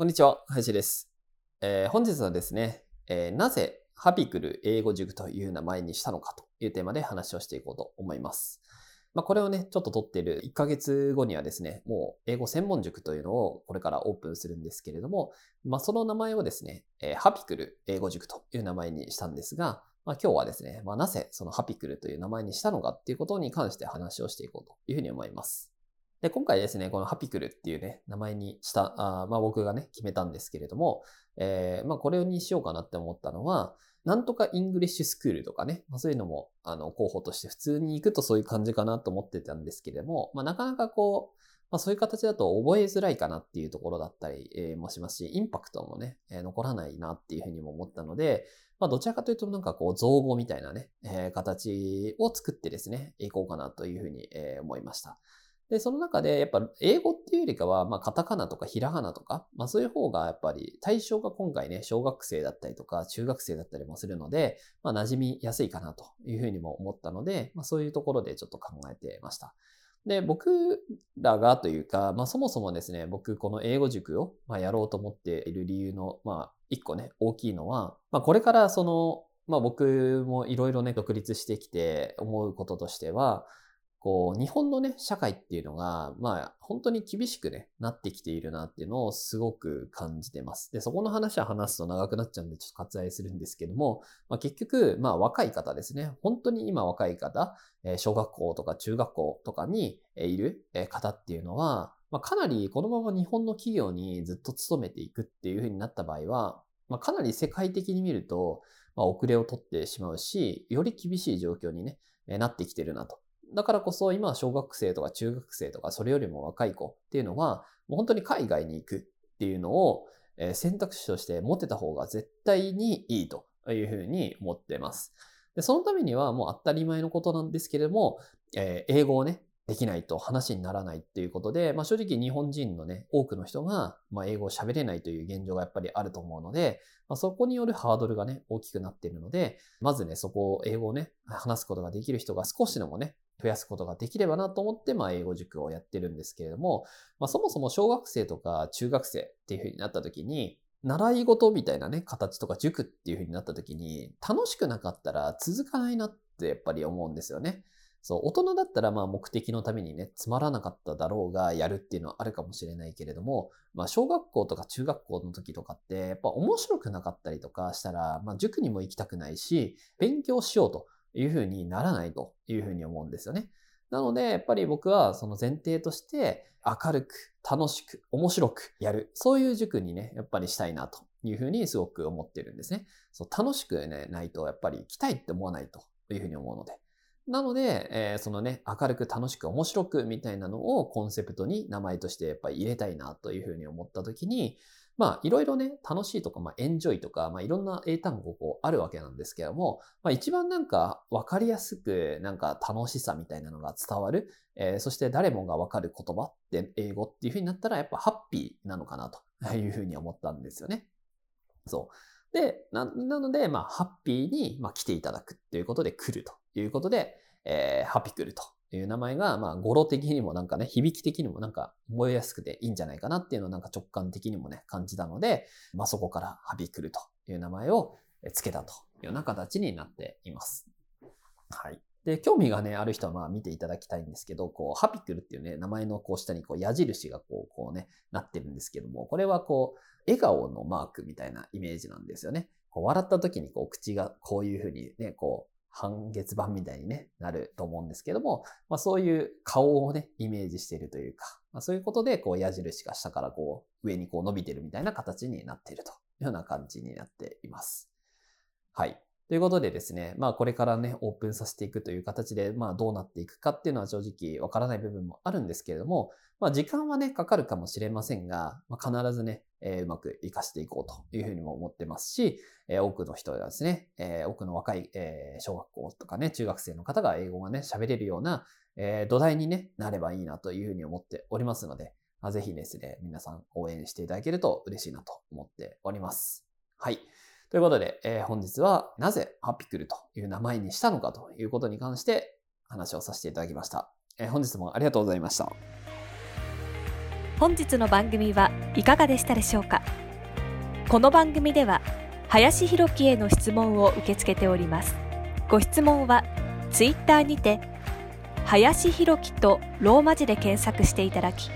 こんにちは林です、えー本日はですね、えーなぜハピクル英語塾という名前にしたのかというテーマで話をしていこうと思います。まあ、これをね、ちょっと撮っている1ヶ月後にはですね、もう英語専門塾というのをこれからオープンするんですけれども、まあ、その名前をですね、えーハピクル英語塾という名前にしたんですが、まあ、今日はですね、まあ、なぜそのハピクルという名前にしたのかっていうことに関して話をしていこうというふうに思います。で、今回ですね、このハピクルっていうね、名前にした、あまあ僕がね、決めたんですけれども、えーまあこれにしようかなって思ったのは、なんとかイングリッシュスクールとかね、まあ、そういうのも、あの、候補として普通に行くとそういう感じかなと思ってたんですけれども、まあなかなかこう、まあそういう形だと覚えづらいかなっていうところだったり、えーもしますし、インパクトもね、えー残らないなっていうふうにも思ったので、まあどちらかというとなんかこう造語みたいなね、えー形を作ってですね、いこうかなというふうに、えー思いました。で、その中で、やっぱ英語っていうよりかは、まあ、カタカナとかひらがなとか、まあ、そういう方がやっぱり対象が今回ね、小学生だったりとか、中学生だったりもするので、まあ、馴染みやすいかなというふうにも思ったので、まあ、そういうところでちょっと考えてました。で、僕らがというか、まあ、そもそもですね、僕、この英語塾を、まあ、やろうと思っている理由の、まあ、一個ね、大きいのは、まあ、これからその、まあ、僕もいろいろね、独立してきて思うこととしては、こう、日本のね、社会っていうのが、まあ、本当に厳しくね、なってきているなっていうのをすごく感じてます。で、そこの話は話すと長くなっちゃうんで、ちょっと割愛するんですけども、まあ、結局、まあ、若い方ですね。本当に今若い方、えー小学校とか中学校とかにいる方っていうのは、まあ、かなりこのまま日本の企業にずっと勤めていくっていう風になった場合は、まあ、かなり世界的に見ると、まあ、遅れを取ってしまうし、より厳しい状況にね、なってきてるなと。だからこそ今小学生とか中学生とかそれよりも若い子っていうのは、もう本当に海外に行くっていうのを選択肢として持てた方が絶対にいいというふうに思ってます。で、そのためにはもう当たり前のことなんですけれども、えー英語をね、できないと話にならないっていうことで、まあ正直日本人のね、多くの人が、ま、英語を喋れないという現状がやっぱりあると思うので、まあ、そこによるハードルがね、大きくなっているので、まずね、そこを英語をね、話すことができる人が少しでもね、増やすことができればなと思って、まあ英語塾をやってるんですけれども、まあそもそも小学生とか中学生っていう風になった時に、習い事みたいなね、形とか塾っていう風になった時に、楽しくなかったら続かないなってやっぱり思うんですよね。そう、大人だったらまあ目的のためにね、つまらなかっただろうがやるっていうのはあるかもしれないけれども、まあ小学校とか中学校の時とかって、やっぱ面白くなかったりとかしたら、まあ塾にも行きたくないし、勉強しようという風にならないという風に思うんですよね。なので、やっぱり僕はその前提として、明るく、楽しく、面白くやる。そういう塾にね、やっぱりしたいなというふうにすごく思ってるんですね。そう楽しくね、ないと、やっぱり来たいって思わないというふうに思うので。なので、えーそのね、明るく楽しく面白くみたいなのをコンセプトに名前としてやっぱり入れたいなというふうに思ったときに、まあいろいろね、楽しいとか、まあエンジョイとか、まあいろんな英単語こうあるわけなんですけども、まあ一番なんかわかりやすくなんか楽しさみたいなのが伝わる、えーそして誰もがわかる言葉って英語っていうふうになったらやっぱハッピーなのかなというふうに思ったんですよね。そう。で、な、なので、まあ、ハッピーに、まあ、来ていただくっていうことで来るということで、えーハピクルという名前が、まあ、語呂的にもなんかね、響き的にもなんか覚えやすくていいんじゃないかなっていうのをなんか直感的にもね、感じたので、まあ、そこからハピクルという名前を付けたというような形になっています。はい。で、興味がね、ある人はまあ見ていただきたいんですけど、こう、ハピクルっていうね、名前のこう下にこう矢印がこう、こうね、なってるんですけども、これはこう、笑顔のマークみたいなイメージなんですよね。こう笑った時にこう口がこういうふうにね、こう半月板みたいに、ね、なると思うんですけども、まあ、そういう顔をね、イメージしているというか、まあ、そういうことでこう矢印が下からこう上にこう伸びてるみたいな形になっているというような感じになっています。はい。ということでですね、まあこれからね、オープンさせていくという形で、まあどうなっていくかっていうのは正直わからない部分もあるんですけれども、まあ時間はね、かかるかもしれませんが、まあ、必ずね、えー、うまく活かしていこうというふうにも思ってますし、えー、多くの人がですね、えー、多くの若い、え小学校とかね、中学生の方が英語がね、喋れるような、え土台に、ね、なればいいなというふうに思っておりますので、まあ、ぜひですね、皆さん応援していただけると嬉しいなと思っております。はい。ということで、えー、本日はなぜハッピクルという名前にしたのかということに関して話をさせていただきました。えー、本日もありがとうございました。本日の番組はいかがでしたでしょうか？この番組では林博樹への質問を受け付けております。ご質問はツイッターにて林博樹とローマ字で検索していただき、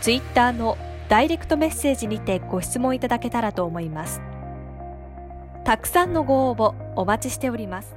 ツイッターのダイレクトメッセージにてご質問いただけたらと思います。たくさんのご応募お待ちしております。